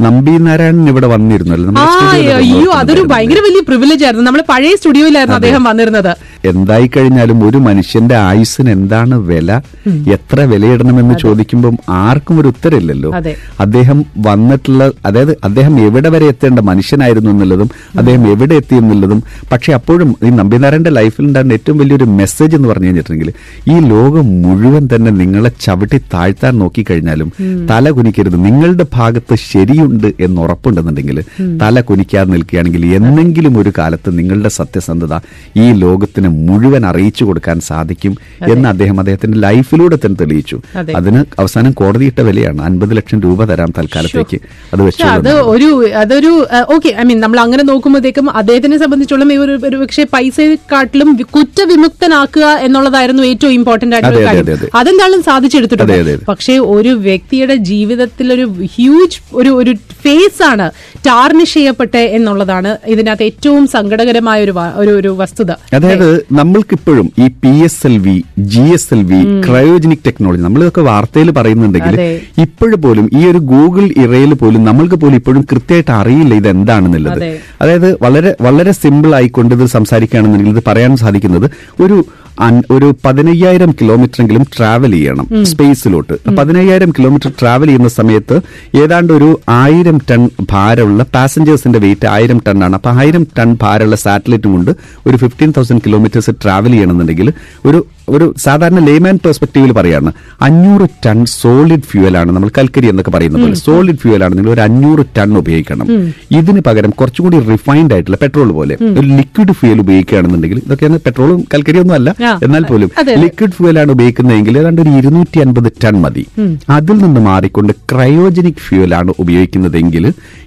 നമ്പി നാരായണൻ ഇവിടെ വന്നിരുന്നല്ലോ. അയ്യോ അതൊരു ഭയങ്കര വലിയ പ്രിവിലേജ് ആയിരുന്നു. നമ്മൾ പഴയ സ്റ്റുഡിയോയിലായിരുന്നു അദ്ദേഹം വന്നിരുന്നത്. എന്തായി കഴിഞ്ഞാലും ഒരു മനുഷ്യന്റെ ആയുസ്സിന് എന്താണ് വില? എത്ര വിലയിടണമെന്ന് ചോദിക്കുമ്പോൾ ആർക്കും ഒരു ഉത്തരമില്ലല്ലോ. അദ്ദേഹം വന്നിട്ടുള്ള അതായത് അദ്ദേഹം എവിടെ വരെ എത്തേണ്ട മനുഷ്യനായിരുന്നു എന്നുള്ളതും അദ്ദേഹം എവിടെ എത്തി എന്നുള്ളതും. പക്ഷെ അപ്പോഴും ഈ നമ്പിനാരന്റെ ലൈഫിൽ ഉണ്ടാകുന്ന ഏറ്റവും വലിയൊരു മെസ്സേജ് എന്ന് പറഞ്ഞു കഴിഞ്ഞിട്ടുണ്ടെങ്കിൽ ഈ ലോകം മുഴുവൻ തന്നെ നിങ്ങളെ ചവിട്ടി താഴ്ത്താൻ നോക്കിക്കഴിഞ്ഞാലും തല കുനിക്കരുത്. നിങ്ങളുടെ ഭാഗത്ത് ശരിയുണ്ട് എന്ന് ഉറപ്പുണ്ടെന്നുണ്ടെങ്കിൽ തല കുനിക്കാതെ നിൽക്കുകയാണെങ്കിൽ എന്നെങ്കിലും ഒരു കാലത്ത് നിങ്ങളുടെ സത്യസന്ധത ഈ ലോകത്തിന് മുഴുവൻ അറിയിച്ചു കൊടുക്കാൻ സാധിക്കും എന്ന് അദ്ദേഹം അദ്ദേഹത്തിന്റെ ലൈഫിലൂടെ തന്നെ തെളിയിച്ചു. അതെ. അതിന് അവസാനം കോടതിയിട്ട വിലയാണ്. അൻപത് ലക്ഷം രൂപ തരാം തൽക്കാലത്തേക്ക്. അത് അത് ഒരു അതൊരു ഓക്കെ ഐ മീൻ നമ്മൾ അങ്ങനെ നോക്കുമ്പോഴത്തേക്കും അദ്ദേഹത്തിനെ സംബന്ധിച്ചോളം ഈ ഒരു പക്ഷേ പൈസയെക്കാട്ടിലും കുറ്റവിമുക്തനാക്കുക എന്നുള്ളതായിരുന്നു ഏറ്റവും ഇമ്പോർട്ടന്റ് ആയിട്ടുള്ള കാര്യം. അതെ, അതെ. അതെന്തായാലും സാധിച്ചെടുത്തിട്ടുണ്ട്. പക്ഷേ ഒരു വ്യക്തിയുടെ ജീവിതത്തിൽ ഒരു ഹ്യൂജ് ഒരു ഒരു ഫേസ് ആണ് ടാർണിഷ് ചെയ്യപ്പെട്ടെ എന്നുള്ളതാണ് ഇതിനകത്ത് ഏറ്റവും സങ്കടകരമായ ഒരു ഒരു ഒരു വസ്തുത. അതായത് നമ്മൾക്കിപ്പോഴും ഈ P S L V G S L V cryogenic technology നമ്മളിതൊക്കെ വാർത്തയിൽ പറയുന്നുണ്ടെങ്കിൽ ഇപ്പോഴും പോലും ഈ ഒരു ഗൂഗിൾ ഇറയിൽ പോലും നമ്മൾക്ക് പോലും ഇപ്പോഴും കൃത്യമായിട്ട് അറിയില്ല ഇത് എന്താണെന്നുള്ളത്. അതായത് വളരെ വളരെ സിമ്പിൾ ആയിക്കൊണ്ട് ഇത് സംസാരിക്കുകയാണെന്നുണ്ടെങ്കിൽ ഇത് പറയാൻ സാധിക്കുന്നത് ഒരു ഒരു പതിനയ്യായിരം കിലോമീറ്റർ എങ്കിലും ട്രാവൽ ചെയ്യണം സ്പേസിലോട്ട് പതിനയ്യായിരം കിലോമീറ്റർ ട്രാവൽ ചെയ്യുന്ന സമയത്ത് ഏതാണ്ട് ഒരു ആയിരം ടൺ ഭാരമുള്ള പാസഞ്ചേഴ്സിന്റെ വെയിറ്റ് ആയിരം ടൺ ആണ്. അപ്പൊ ആയിരം ടൺ ഭാരമുള്ള സാറ്റലൈറ്റും കൊണ്ട് ഒരു ഫിഫ്റ്റീൻ തൗസൻഡ് കിലോമീറ്റേഴ്സ് ട്രാവൽ ചെയ്യണമെന്നുണ്ടെങ്കിൽ ഒരു ഒരു സാധാരണ ലേമാൻ പെർസ്പെക്ടീവിൽ പറയാണ്. അഞ്ഞൂറ് ടൺ സോളിഡ് ഫ്യൂവലാണ് നമ്മൾ കൽക്കരി എന്നൊക്കെ പറയുന്നത് പോലെ. സോളിഡ് ഫ്യൂവൽ നിങ്ങൾ ഒരു അഞ്ഞൂറ് ടൺ ഉപയോഗിക്കണം. ഇതിന് പകരം കുറച്ചും കൂടി റിഫൈൻഡ് ആയിട്ടുള്ള പെട്രോൾ പോലെ. ഒരു ലിക്വിഡ് ഫ്യൂവൽ ഉപയോഗിക്കുകയാണെന്നുണ്ടെങ്കിൽ ഇതൊക്കെയാണ് പെട്രോളും കൽക്കരിയൊന്നും അല്ല. എന്നാൽ പോലും ലിക്വിഡ് ഫ്യൂവൽ ആണ് ഫ്യൂവലാണ് ഉപയോഗിക്കുന്നതെങ്കിൽ ഏതാണ്ട് ഒരു ഇരുന്നൂറ്റി അൻപത് ടൺ മതി. അതിൽ നിന്ന് മാറിക്കൊണ്ട് ക്രയോജനിക് ആണ് ഉപയോഗിക്കുന്നതെങ്കിൽ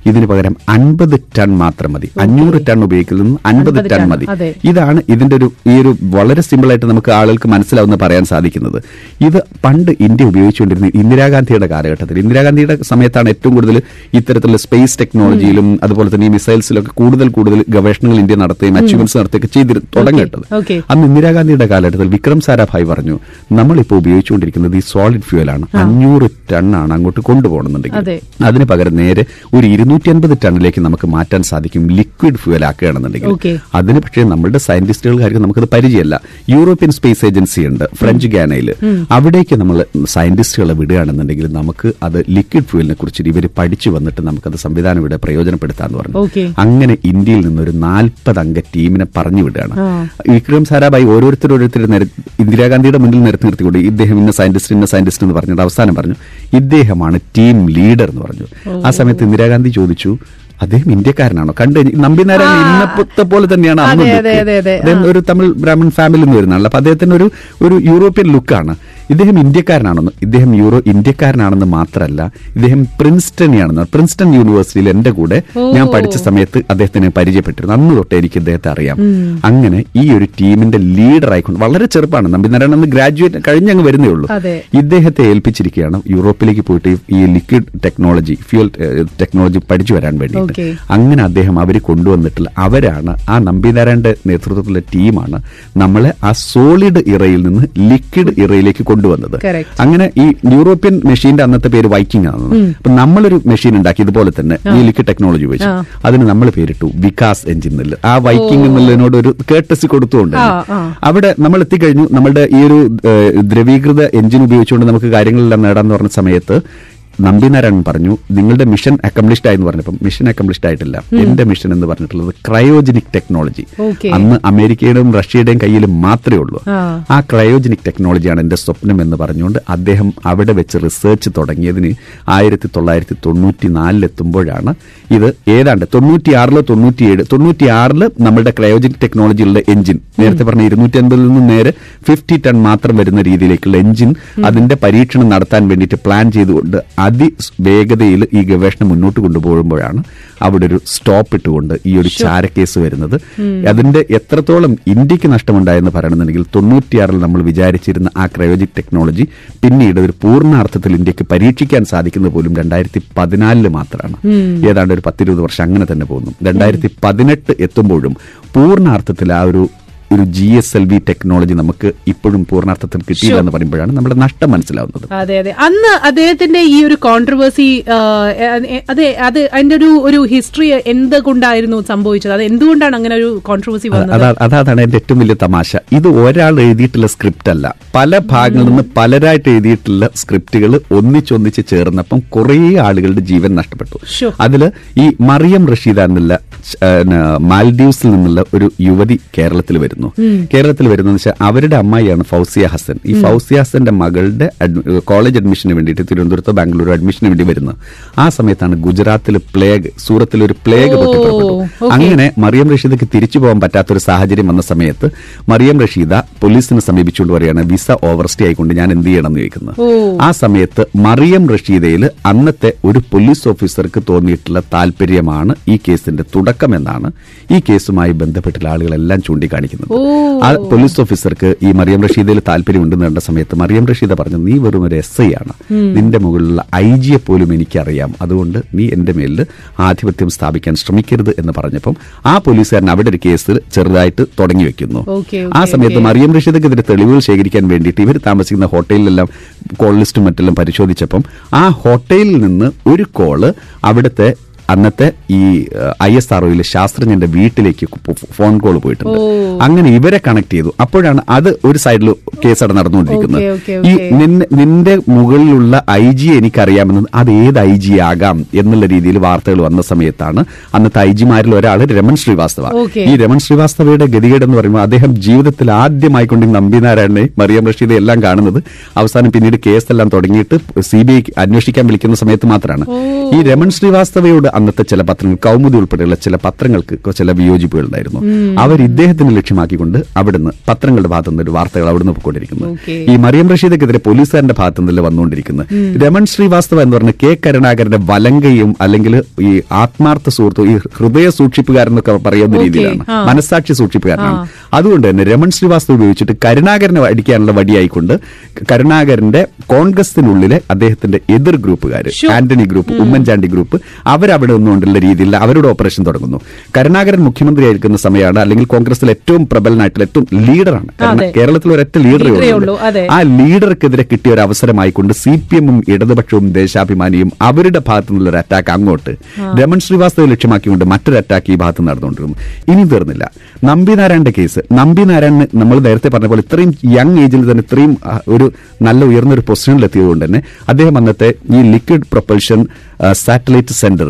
ഇതിന് പകരം അൻപത് ടൺ മാത്രം മതി. അഞ്ഞൂറ് ടൺ ഉപയോഗിക്കുന്നതും അൻപത് 50 ടൺ ടൺ, മതി. ഇതാണ് ഇതിന്റെ ഒരു ഈ ഒരു വളരെ സിമ്പിൾ ആയിട്ട് നമുക്ക് ആളുകൾക്ക് മനസ്സിലാവുന്ന പറയാൻ സാധിക്കുന്നത്. ഇത് പണ്ട് ഇന്ത്യ ഉപയോഗിച്ചുകൊണ്ടിരുന്ന ഇന്ദിരാഗാന്ധിയുടെ കാലഘട്ടത്തിൽ. ഇന്ദിരാഗാന്ധിയുടെ സമയത്താണ് ഏറ്റവും കൂടുതൽ ഇത്തരത്തിലുള്ള സ്പേസ് ടെക്നോളജിയിലും അതുപോലെ തന്നെ ഈ മിസൈൽസിലൊക്കെ കൂടുതൽ കൂടുതൽ ഗവേഷണങ്ങൾ ഇന്ത്യ നടത്തുകയും അച്ചീവ്മെന്റ്സ് നടത്തുകയൊക്കെ ചെയ്തി തുടങ്ങിയിട്ടത്. അന്ന് ഇന്ദിരാഗാന്ധിയുടെ കാലഘട്ടത്തിൽ വിക്രം സാരാഭായ് പറഞ്ഞു നമ്മളിപ്പോൾ ഉപയോഗിച്ചുകൊണ്ടിരിക്കുന്നത് ഈ സോളിഡ് ഫ്യൂവലാണ്. അഞ്ഞൂറ് ടണ്ണാണ് അങ്ങോട്ട് കൊണ്ടുപോകണമെന്നുണ്ടെങ്കിൽ. അതെ. അതിന് പകരം നേരെ ഒരു ഇരുന്നൂറ്റി അൻപത് ടണ്ണിലേക്ക് നമുക്ക് മാറ്റാൻ സാധിക്കും ലിക്വിഡ് ഫ്യൂവൽ ആക്കുകയാണെന്നുണ്ടെങ്കിൽ. അതിന് പക്ഷേ നമ്മളുടെ കാര്യം നമുക്കത് പരിചയമല്ല. യൂറോപ്യൻ സ്പേസ് ഏജൻസി ഉണ്ട് ഫ്രഞ്ച് ഗാനയിൽ അവിടേക്ക് നമ്മൾ സയന്റിസ്റ്റുകളെ വിടുകയാണെന്നുണ്ടെങ്കിൽ നമുക്ക് അത് ലിക്വിഡ് ഫ്യൂലിനെ കുറിച്ച് ഇവർ പഠിച്ചു വന്നിട്ട് നമുക്ക് അത് സംവിധാനം ഇവിടെ പ്രയോജനപ്പെടുത്താന്ന് പറഞ്ഞു. അങ്ങനെ ഇന്ത്യയിൽ നിന്ന് ഒരു നാൽപ്പത് അംഗ ടീമിനെ പറഞ്ഞു വിടുകയാണ്. വിക്രം സാരാഭായി ഓരോരുത്തർ ഓരോരുത്തർ ഇന്ദിരാഗാന്ധിയുടെ മുന്നിൽ നിരത്തി നിർത്തിക്കൊണ്ട് ഇദ്ദേഹം ഇന്ന സയന്റിസ്റ്റ് ഇന്ന സയന്റിസ്റ്റ് എന്ന് പറഞ്ഞത് അവസാനം പറഞ്ഞു. ഇദ്ദേഹമാണ് ടീം ലീഡർ എന്ന് പറഞ്ഞു. ആ സമയത്ത് ഇന്ദിരാഗാന്ധി ചോദിച്ചു അദ്ദേഹം ഇന്ത്യക്കാരനാണോ? കണ്ട് നമ്പി നാരായണൻ ഇന്നത്തെ പോലെ തന്നെയാണ്. അദ്ദേഹം ഒരു തമിഴ് ബ്രാഹ്മൺ ഫാമിലിയിൽ നിന്ന് വരുന്നതാണ്. അപ്പൊ അദ്ദേഹത്തിന് ഒരു ഒരു യൂറോപ്യൻ ലുക്കാണ്. ഇദ്ദേഹം ഇന്ത്യക്കാരനാണെന്ന് ഇദ്ദേഹം യൂറോ ഇന്ത്യക്കാരനാണെന്ന് മാത്രമല്ല ഇദ്ദേഹം പ്രിൻസ്റ്റണിയാണെന്ന് പ്രിൻസ്റ്റൺ യൂണിവേഴ്സിറ്റിയിൽ എന്റെ കൂടെ ഞാൻ പഠിച്ച സമയത്ത് അദ്ദേഹത്തിനെ പരിചയപ്പെട്ടിരുന്നു. അന്ന് തൊട്ട് എനിക്ക് ഇദ്ദേഹത്തെ അറിയാം അങ്ങനെ ഈ ഒരു ടീമിന്റെ ലീഡർ ആയിക്കൊണ്ട് വളരെ ചെറുപ്പമാണ് നമ്പിനാരായണൻ അന്ന് ഗ്രാജുവേറ്റ് കഴിഞ്ഞങ്ങ് വരുന്നേ ഉള്ളൂ. ഇദ്ദേഹത്തെ ഏൽപ്പിച്ചിരിക്കുകയാണ് യൂറോപ്പിലേക്ക് പോയിട്ട് ഈ- ലിക്വിഡ് ടെക്നോളജി ഫ്യൂൽ ടെക്നോളജി പഠിച്ചു വരാൻ വേണ്ടിയിട്ട്. അങ്ങനെ അദ്ദേഹം അവർ കൊണ്ടുവന്നിട്ടുള്ള അവരാണ് ആ നമ്പിനാരായണന്റെ നേതൃത്വത്തിലുള്ള ടീമാണ് നമ്മളെ ആ സോളിഡ് ഇറയിൽ നിന്ന് ലിക്വിഡ് ഇറയിലേക്ക് കൊണ്ടുവന്നത്. അങ്ങനെ ഈ യൂറോപ്യൻ മെഷീന്റെ അന്നത്തെ പേര് വൈക്കിംഗ് ആണ്. അപ്പൊ നമ്മളൊരു മെഷീൻ ഉണ്ടാക്കി ഇതുപോലെ തന്നെ ഈ ലിക്വിഡ് ടെക്നോളജി ഉപയോഗിച്ച്. ആ. അതിന് നമ്മൾ പേരിട്ടു വികാസ് എഞ്ചിൻ എന്നുള്ളത് ആ വൈക്കിംഗ് എന്നുള്ളതിനോട് ഒരു കേട്ടസി കൊടുത്തുകൊണ്ട്. അവിടെ നമ്മൾ എത്തിക്കഴിഞ്ഞു നമ്മളുടെ ഈ ഒരു ദ്രവീകൃത എഞ്ചിൻ ഉപയോഗിച്ചുകൊണ്ട് നമുക്ക് കാര്യങ്ങളെല്ലാം നേടാന്ന് പറഞ്ഞ സമയത്ത് നമ്പിനാരായണൻ പറഞ്ഞു നിങ്ങളുടെ മിഷൻ അക്കംപ്ലിഷ്ഡ് ആയെന്ന് പറഞ്ഞപ്പോൾ മിഷൻ അക്കംപ്ലിഷ്ഡ് ആയിട്ടില്ല. എന്റെ മിഷൻ എന്ന് പറഞ്ഞിട്ടുള്ളത് ക്രയോജനിക് ടെക്നോളജി അന്ന് അമേരിക്കയുടെയും റഷ്യയുടെയും കയ്യിൽ മാത്രമേ ഉള്ളൂ. ആ. ക്രയോജനിക് ടെക്നോളജിയാണ് എന്റെ സ്വപ്നം എന്ന് പറഞ്ഞുകൊണ്ട് അദ്ദേഹം അവിടെ വെച്ച് റിസർച്ച് തുടങ്ങിയതിന് ആയിരത്തി തൊള്ളായിരത്തി തൊണ്ണൂറ്റി നാലിലെത്തുമ്പോഴാണ് ഇത് ഏതാണ്ട് തൊണ്ണൂറ്റിയാറിലോ തൊണ്ണൂറ്റിയേഴ് തൊണ്ണൂറ്റിയാറിൽ നമ്മുടെ ക്രയോജനിക് ടെക്നോളജിയുള്ള എഞ്ചിൻ നേരത്തെ പറഞ്ഞ ഇരുന്നൂറ്റി അൻപതിൽ നിന്ന് നേരെ ഫിഫ്റ്റി ടൺ മാത്രം വരുന്ന രീതിയിലേക്കുള്ള എഞ്ചിൻ അതിന്റെ പരീക്ഷണം നടത്താൻ വേണ്ടിയിട്ട് പ്ലാൻ ചെയ്തുകൊണ്ട് അതിവേഗതയിൽ ഈ ഗവേഷണം മുന്നോട്ട് കൊണ്ടുപോകുമ്പോഴാണ് അവിടെ ഒരു സ്റ്റോപ്പ് ഇട്ടുകൊണ്ട് ഈ ഒരു ചാരക്കേസ് വരുന്നത്. അതിന്റെ എത്രത്തോളം ഇന്ത്യയ്ക്ക് നഷ്ടമുണ്ടായെന്ന് പറയണമെന്നുണ്ടെങ്കിൽ തൊണ്ണൂറ്റിയാറിൽ നമ്മൾ വിചാരിച്ചിരുന്ന ആ ക്രയോജിക് ടെക്നോളജി പിന്നീട് ഒരു പൂർണാർത്ഥത്തിൽ ഇന്ത്യയ്ക്ക് പരീക്ഷിക്കാൻ സാധിക്കുന്നത് പോലും രണ്ടായിരത്തി പതിനാലിൽ മാത്രമാണ് ഏതാണ്ട് ഒരു പത്തിരുപത് വർഷം അങ്ങനെ തന്നെ പോകുന്നു. രണ്ടായിരത്തി പതിനെട്ട് എത്തുമ്പോഴും പൂർണാർത്ഥത്തിൽ ആ ഒരു ഒരു G S L V technology നമുക്ക് ഇപ്പോഴും പൂർണാർത്ഥത്തിൽ കിട്ടിയില്ല എന്ന് പറയുമ്പോഴാണ് നമ്മുടെ നഷ്ടം മനസ്സിലാവുന്നത്. അതെ അതെ. അന്ന് അദ്ദേഹത്തിന്റെ ഈ ഒരു കോൺട്രവേഴ്സി അതെ അത് അതിന്റെ ഒരു ഒരു ഹിസ്റ്ററി എന്തുകൊണ്ടായിരുന്നു സംഭവിച്ചത്? അത് എന്തുകൊണ്ടാണ് അങ്ങനെ ഒരു കോൺട്രവേഴ്സി അതാണ് എന്റെ ഏറ്റവും വലിയ തമാശ. ഇത് ഒരാൾ എഴുതിയിട്ടുള്ള സ്ക്രിപ്റ്റ് അല്ല. പല ഭാഗങ്ങളിൽ നിന്ന് പലരായിട്ട് എഴുതിയിട്ടുള്ള സ്ക്രിപ്റ്റുകൾ ഒന്നിച്ചൊന്നിച്ച് ചേർന്നപ്പം കുറേ ആളുകളുടെ ജീവൻ നഷ്ടപ്പെട്ടു. അതിൽ അതിൽ ഈ മറിയം റഷീദ എന്നുള്ള മാൽഡീവ്സിൽ നിന്നുള്ള ഒരു യുവതി കേരളത്തിൽ വരുന്നു. കേരളത്തിൽ വരുന്നതെന്ന് വെച്ചാൽ അവരുടെ അമ്മായിയാണ് ഫൗസിയ ഹസൻ. ഈ ഫൗസിയ ഹസന്റെ മകളുടെ കോളേജ് അഡ്മിഷന് വേണ്ടിയിട്ട് തിരുവനന്തപുരത്തോ ബാംഗ്ലൂരോ അഡ്മിഷന് വേണ്ടി വരുന്നത് ആ സമയത്താണ് ഗുജറാത്തിൽ പ്ലേഗ് സൂറത്തിൽ ഒരു പ്ലേഗ് പൊട്ടിപ്പുറപ്പെട്ടു അങ്ങനെ മറിയം റഷീദക്ക് തിരിച്ചു പോകാൻ പറ്റാത്ത ഒരു സാഹചര്യം വന്ന സമയത്ത് മറിയം റഷീദ പോലീസിനെ സമീപിച്ചുകൊണ്ട് പറയാണ് വിസ ഓവർസ്റ്റേ ആയിക്കൊണ്ട് ഞാൻ എന്ത് ചെയ്യണം? എന്ന് ചോദിക്കുന്നത് ആ സമയത്ത് മറിയം റഷീദയിൽ അന്നത്തെ ഒരു പോലീസ് ഓഫീസർക്ക് തോന്നിയിട്ടുള്ള താല്പര്യമാണ് ഈ കേസിന്റെ തുടക്കമെന്നാണ് ഈ കേസുമായി ബന്ധപ്പെട്ടുള്ള ആളുകളെല്ലാം ചൂണ്ടിക്കാണിക്കുന്നത്. ആ പോലീസ് ഓഫീസർക്ക് ഈ മറിയം റഷീദയിൽ താല്പര്യമുണ്ടെന്ന് കണ്ട സമയത്ത് മറിയം റഷീദ പറഞ്ഞു നീ വെറും ഒരു എസ് ഐ ആണ്. നിന്റെ മുകളിലുള്ള ഐ ജിയെ പോലും എനിക്കറിയാം. അതുകൊണ്ട് നീ എന്റെ മേലിൽ ആധിപത്യം സ്ഥാപിക്കാൻ ശ്രമിക്കരുത് എന്ന് പറഞ്ഞപ്പം ആ പോലീസുകാരൻ അവിടെ ഒരു കേസ് ചെറുതായിട്ട് തുടങ്ങി വെക്കുന്നു. ആ സമയത്ത്. മറിയം റഷീദക്കെതിരെ തെളിവുകൾ ശേഖരിക്കാൻ വേണ്ടിയിട്ട് ഇവർ താമസിക്കുന്ന ഹോട്ടലിലെല്ലാം കോൾ ലിസ്റ്റും മറ്റെല്ലാം പരിശോധിച്ചപ്പം ആ ഹോട്ടലിൽ നിന്ന് ഒരു കോൾ അവിടുത്തെ അന്നത്തെ ഈ ഐ എസ് ആർ ഒയിലെ ശാസ്ത്രജ്ഞന്റെ വീട്ടിലേക്ക് ഫോൺ കോൾ പോയിട്ടുണ്ട്. അങ്ങനെ ഇവരെ കണക്ട് ചെയ്തു. അപ്പോഴാണ് അത് ഒരു സൈഡിൽ കേസ് അവിടെ നടന്നുകൊണ്ടിരിക്കുന്നത് ഈ നിന്റെ മുകളിലുള്ള ഐ ജി എനിക്കറിയാമെന്ന് അത് ഏത് ഐ ജി ആകാം എന്നുള്ള രീതിയിൽ വാർത്തകൾ വന്ന സമയത്താണ് അന്നത്തെ ഐ ജിമാരിൽ ഒരാൾ രമൺ ശ്രീവാസ്തവ. ഈ രമൺ ശ്രീവാസ്തവയുടെ ഗതികേട് എന്ന് പറയുമ്പോൾ അദ്ദേഹം ജീവിതത്തിൽ ആദ്യമായിക്കൊണ്ട് നമ്പിനാരായണനെ മറിയം റഷീദെ എല്ലാം കാണുന്നത് അവസാനം പിന്നീട് കേസെല്ലാം തുടങ്ങിയിട്ട് സി ബി ഐ അന്വേഷിക്കാൻ വിളിക്കുന്ന സമയത്ത് മാത്രമാണ് ഈ രമൺ ശ്രീവാസ്തവയോട് അന്നത്തെ ചില പത്രങ്ങൾ കൗമുദി ഉൾപ്പെടെയുള്ള ചില പത്രങ്ങൾക്ക് ചില വിയോജിപ്പുകൾ ഉണ്ടായിരുന്നു അവർ ഇദ്ദേഹത്തിന് ലക്ഷ്യമാക്കിക്കൊണ്ട് അവിടുന്ന് പത്രങ്ങളുടെ ഭാഗത്തു നിന്ന് വാർത്തകൾ അവിടുന്ന് പോയിക്കൊണ്ടിരിക്കുന്നത് ഓക്കേ. ഈ മറിയം റഷീദക്കെതിരെ പോലീസുകാരന്റെ ഭാഗത്തു നിന്നല്ലേ വന്നുകൊണ്ടിരിക്കുന്നു രമൺ ശ്രീവാസ്തവ എന്ന് പറഞ്ഞ കെ കരുണാകരന്റെ വലങ്കയും അല്ലെങ്കിൽ ഈ ആത്മാർത്ഥ സുഹൃത്തു ഈ ഹൃദയ സൂക്ഷിപ്പുകാരൻ എന്നൊക്കെ പറയുന്ന രീതിയിലാണ്. മനസ്സാക്ഷി മനസാക്ഷി സൂക്ഷിപ്പുകാരനാണ് അതുകൊണ്ട് തന്നെ രമൺ ശ്രീവാസ്തവ ഉപയോഗിച്ചിട്ട് കരുണാകരനെ അടിക്കാനുള്ള വടിയായിക്കൊണ്ട് കരുണാകരന്റെ കോൺഗ്രസിനുള്ളിലെ അദ്ദേഹത്തിന്റെ എതിർ ഗ്രൂപ്പുകാർ ആന്റണി ഗ്രൂപ്പ് ഉമ്മൻചാണ്ടി ഗ്രൂപ്പ് അവരവിടെ നിന്നുകൊണ്ടുള്ള രീതിയിൽ അവരുടെ ഓപ്പറേഷൻ തുടങ്ങുന്നു. കരുണാകരൻ മുഖ്യമന്ത്രി ആയിരിക്കുന്ന സമയമാണ് അല്ലെങ്കിൽ കോൺഗ്രസിൽ ഏറ്റവും പ്രബലനായിട്ടുള്ള ഏറ്റവും ലീഡറാണ്. കാരണം. കേരളത്തിൽ ഒരൊറ്റ ലീഡറേ ഉള്ളൂ, അതെ. ആ ലീഡർക്കെതിരെ കിട്ടിയ ഒരു അവസരമായിക്കൊണ്ട് സി പി എമ്മും ഇടതുപക്ഷവും ദേശാഭിമാനിയും അവരുടെ ഭാഗത്തു നിന്നുള്ള ഒരു അറ്റാക്ക് അങ്ങോട്ട് രമൺ ശ്രീവാസ്തവ ലക്ഷ്യമാക്കിക്കൊണ്ട് മറ്റൊരു അറ്റാക്ക് ഈ ഭാഗത്ത് നടന്നുകൊണ്ടിരുന്നു. ഇനി തീർന്നില്ല. നമ്പിനാരായണന്റെ കേസ് നമ്പിനാരായണൻ നമ്മൾ നേരത്തെ പറഞ്ഞ പോലെ ഇത്രയും യങ് ഏജിൽ തന്നെ ഇത്രയും ഒരു നല്ല ഉയർന്നൊരു എത്തിയതുകൊണ്ട് തന്നെ അദ്ദേഹം അന്നത്തെ ഈ liquid propulsion satellite centre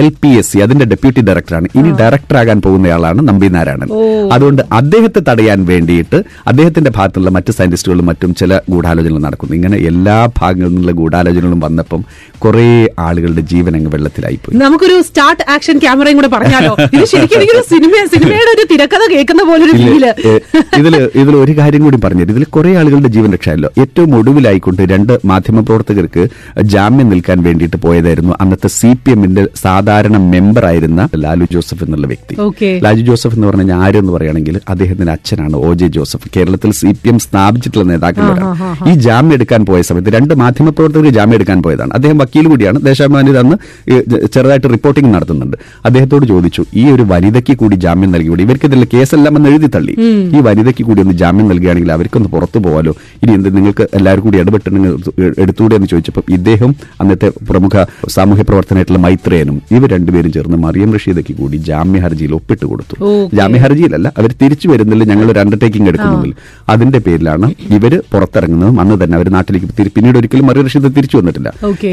L P S C അതിന്റെ ഡെപ്യൂട്ടി ഡയറക്ടറാണ്. ഇനി ഡയറക്ടറാകാൻ പോകുന്നയാളാണ് നമ്പി നാരായണൻ. അതുകൊണ്ട് അദ്ദേഹത്തെ തടയാൻ വേണ്ടിയിട്ട് അദ്ദേഹത്തിന്റെ ഭാഗത്തുള്ള മറ്റ് സയന്റിസ്റ്റുകളും മറ്റും ചില ഗൂഢാലോചനകൾ നടക്കുന്നു. ഇങ്ങനെ എല്ലാ ഭാഗങ്ങളിൽ നിന്നുള്ള ഗൂഢാലോചനകളും വന്നപ്പം കുറെ ആളുകളുടെ ജീവൻ അങ്ങ് വെള്ളത്തിലായി പോയി നമുക്കൊരു സ്റ്റാർട്ട് ആക്ഷൻ ക്യാമറയും കൂടെ പറഞ്ഞാലോ? ഇത് ശരിക്കും എനിക്കൊരു സിനിമ സിനിമയുടെ ഒരു തിരക്കഥ കേൾക്കുന്ന പോലെ ഒരു ഇതിൽ ഇതിൽ ഒരു കാര്യം കൂടി പറഞ്ഞു ഇതിൽ കുറെ ആളുകളുടെ ജീവൻ രക്ഷയല്ലോ. ഏറ്റവും ഒടുവിലായിക്കൊണ്ട് രണ്ട് മാധ്യമപ്രവർത്തകർക്ക് ജാമ്യം നിൽക്കാൻ വേണ്ടിയിട്ട് പോയതായിരുന്നു അന്നത്തെ സി പി എമ്മിന്റെ സാധാരണ മെമ്പർ ആയിരുന്ന ലാലു ജോസഫ് എന്നുള്ള വ്യക്തി. ലാലു ജോസഫ് എന്ന് പറഞ്ഞു കഴിഞ്ഞാൽ ആരെന്ന് പറയുകയാണെങ്കിൽ അദ്ദേഹത്തിന്റെ അച്ഛനാണ് ഒ ജെ ജോസഫ്. കേരളത്തിൽ സി പി എം സ്ഥാപിച്ചിട്ടുള്ള നേതാക്കളാണ് ഈ ജാമ്യം എടുക്കാൻ പോയ സമയത്ത് രണ്ട് മാധ്യമപ്രവർത്തകർ ജാമ്യം എടുക്കാൻ പോയതാണ്. അദ്ദേഹം വക്കീൽ കൂടിയാണ്. ദേശാഭിമാനി അന്ന് ചെറുതായിട്ട് റിപ്പോർട്ടിംഗ് നടത്തുന്നുണ്ട്. അദ്ദേഹത്തോട് ചോദിച്ചു ഈ ഒരു വനിതയ്ക്ക് കൂടി ജാമ്യം നൽകിയോടെ ഇവർക്കെതിരെ കേസെല്ലാം എന്ന് എഴുതി തള്ളി. ഈ വനിതയ്ക്ക് കൂടി ഒന്ന് ജാമ്യം നൽകുകയാണെങ്കിൽ അവർക്കൊന്ന് പുറത്തു പോകാലോ ഇനി എന്ത് നിങ്ങൾക്ക് എല്ലാവരും കൂടി ഇടപെട്ട് നിങ്ങൾ എടുത്തുകൂടെ? എന്ന് ചോദിച്ചപ്പോൾ ഇദ്ദേഹം അന്നത്തെ പ്രമുഖ സാമൂഹ്യ പ്രവർത്തനമായിട്ടുള്ള മൈത്രേയനും ഇവർ രണ്ടുപേരും ചേർന്ന് മറിയം റഷീദയ്ക്ക് കൂടി ജാമ്യ ഹർജിയിൽ ഒപ്പിട്ട് കൊടുത്തു. ജാമ്യ ഹർജിയിലല്ല അവർ തിരിച്ചു വരുന്നില്ല ഞങ്ങൾ ഒരു അണ്ടർടേക്കിംഗ് എടുക്കുന്നില്ല അതിന്റെ പേരിലാണ് ഇവർ പുറത്തിറങ്ങുന്നതും അന്ന് തന്നെ അവർ നാട്ടിലേക്ക് പിന്നീട് ഒരിക്കലും മറിയം റഷീദ് തിരിച്ചു വന്നിട്ടില്ല.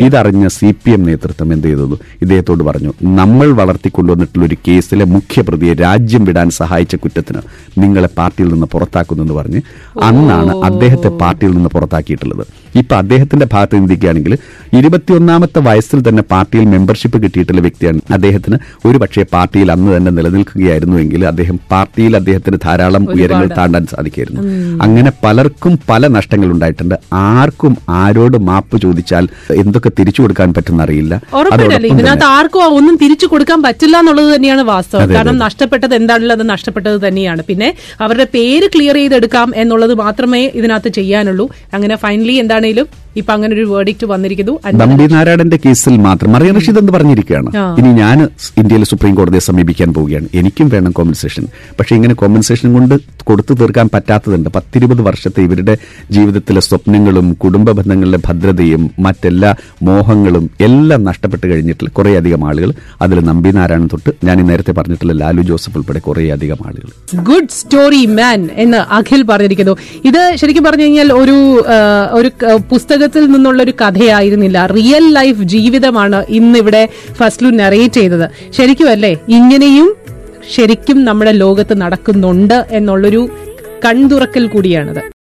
ഇതറിഞ്ഞ സി പി എം നേതൃത്വം എന്ത് ചെയ്തു ഇദ്ദേഹത്തോട് പറഞ്ഞു നമ്മൾ വളർത്തിക്കൊണ്ടുവന്നിട്ടുള്ള ഒരു കേസിലെ മുഖ്യപ്രതിയെ രാജ്യം വിടാൻ സഹായിച്ച കുറ്റത്തിന് നിങ്ങളെ പാർട്ടിയിൽ നിന്ന് പുറത്താക്കുന്നെന്ന് പറഞ്ഞ് അന്നാണ് അദ്ദേഹത്തെ പാർട്ടിയിൽ നിന്ന് പുറത്താക്കിയിട്ടുള്ളത്. ഇപ്പൊ അദ്ദേഹത്തിന്റെ ഭാഗത്ത് ചിന്തിക്കുകയാണെങ്കിൽ ഇരുപത്തിയൊന്നാമത്തെ വയസ്സിൽ തന്നെ പാർട്ടിയിൽ മെമ്പർഷിപ്പ് കിട്ടിയിട്ടുള്ള വ്യക്തിയാണ്. അദ്ദേഹത്തിന് ഒരു പക്ഷേ പാർട്ടിയിൽ അന്ന് തന്നെ നിലനിൽക്കുകയായിരുന്നുവെങ്കിൽ അദ്ദേഹം പാർട്ടിയിൽ അദ്ദേഹത്തിന് ധാരാളം ഉയരങ്ങൾ താണ്ടാൻ സാധിക്കുമായിരുന്നു. അങ്ങനെ പലർക്കും പല നഷ്ടങ്ങൾ ഉണ്ടായിട്ടുണ്ട് ആർക്കും ആരോട് മാപ്പ് ചോദിച്ചാൽ എന്തൊക്കെ തിരിച്ചു കൊടുക്കാൻ പറ്റുന്ന അറിയില്ല. ഇതിനകത്ത് ആർക്കും ഒന്നും തിരിച്ചു കൊടുക്കാൻ പറ്റില്ല എന്നുള്ളത് തന്നെയാണ് വാസ്തവം. കാരണം. നഷ്ടപ്പെട്ടത് എന്താണല്ലോ അത് നഷ്ടപ്പെട്ടത് തന്നെയാണ്. പിന്നെ അവരുടെ പേര് ക്ലിയർ ചെയ്തെടുക്കാം എന്നുള്ളത് മാത്രമേ ഇതിനകത്ത് ചെയ്യാനുള്ളൂ. അങ്ങനെ ഫൈനലി എന്താണേലും ഇപ്പൊ അങ്ങനെ ഒരു വേർഡിക്ട് വന്നിരിക്കുന്നു. നമ്പി നാരായണന്റെ കേസിൽ മാത്രം മറിയ റഷീദ് എന്ന് പറഞ്ഞിരിക്കുകയാണ്? ഇനി ഞാൻ ഇന്ത്യയിലെ സുപ്രീം കോടതിയെ സമീപിക്കാൻ പോവുകയാണ്. എനിക്കും വേണം കോമ്പൻസേഷൻ പക്ഷെ ഇങ്ങനെ കോമ്പൻസേഷൻ കൊണ്ട് കൊടുത്തു തീർക്കാൻ പറ്റാത്തതുണ്ട്. പത്തിരുപത് വർഷത്തെ ഇവരുടെ ജീവിതത്തിലെ സ്വപ്നങ്ങളും കുടുംബ ബന്ധങ്ങളിലെ ഭദ്രതയും മറ്റെല്ലാ മോഹങ്ങളും എല്ലാം നഷ്ടപ്പെട്ട് കഴിഞ്ഞിട്ടുള്ള കുറേയധികം ആളുകൾ. അതിൽ നമ്പി നാരായണൻ തൊട്ട് ഞാൻ നേരത്തെ പറഞ്ഞിട്ടുള്ള ലാലു ജോസഫ് ഉൾപ്പെടെ കുറേയധികം ആളുകൾ. ഗുഡ് സ്റ്റോറി മാൻ എന്ന് അഖിൽ പറഞ്ഞിരിക്കുന്നു. ഇത് ശരിക്കും പറഞ്ഞു കഴിഞ്ഞാൽ ഒരു ഒരു ക- പുസ്തകത്തിൽ നിന്നുള്ള ഒരു കഥയായിരുന്നില്ല. റിയൽ ലൈഫ് ജീവിതമാണ് ഇന്നിവിടെ ഫസ്ലു നറേറ്റ് ചെയ്തത്. ശരിക്കും അല്ലേ? ഇങ്ങനെയും ശരിക്കും നമ്മുടെ ലോകത്ത് നടക്കുന്നുണ്ട് എന്നുള്ളൊരു കൺതുറക്കൽ കൂടിയാണത്.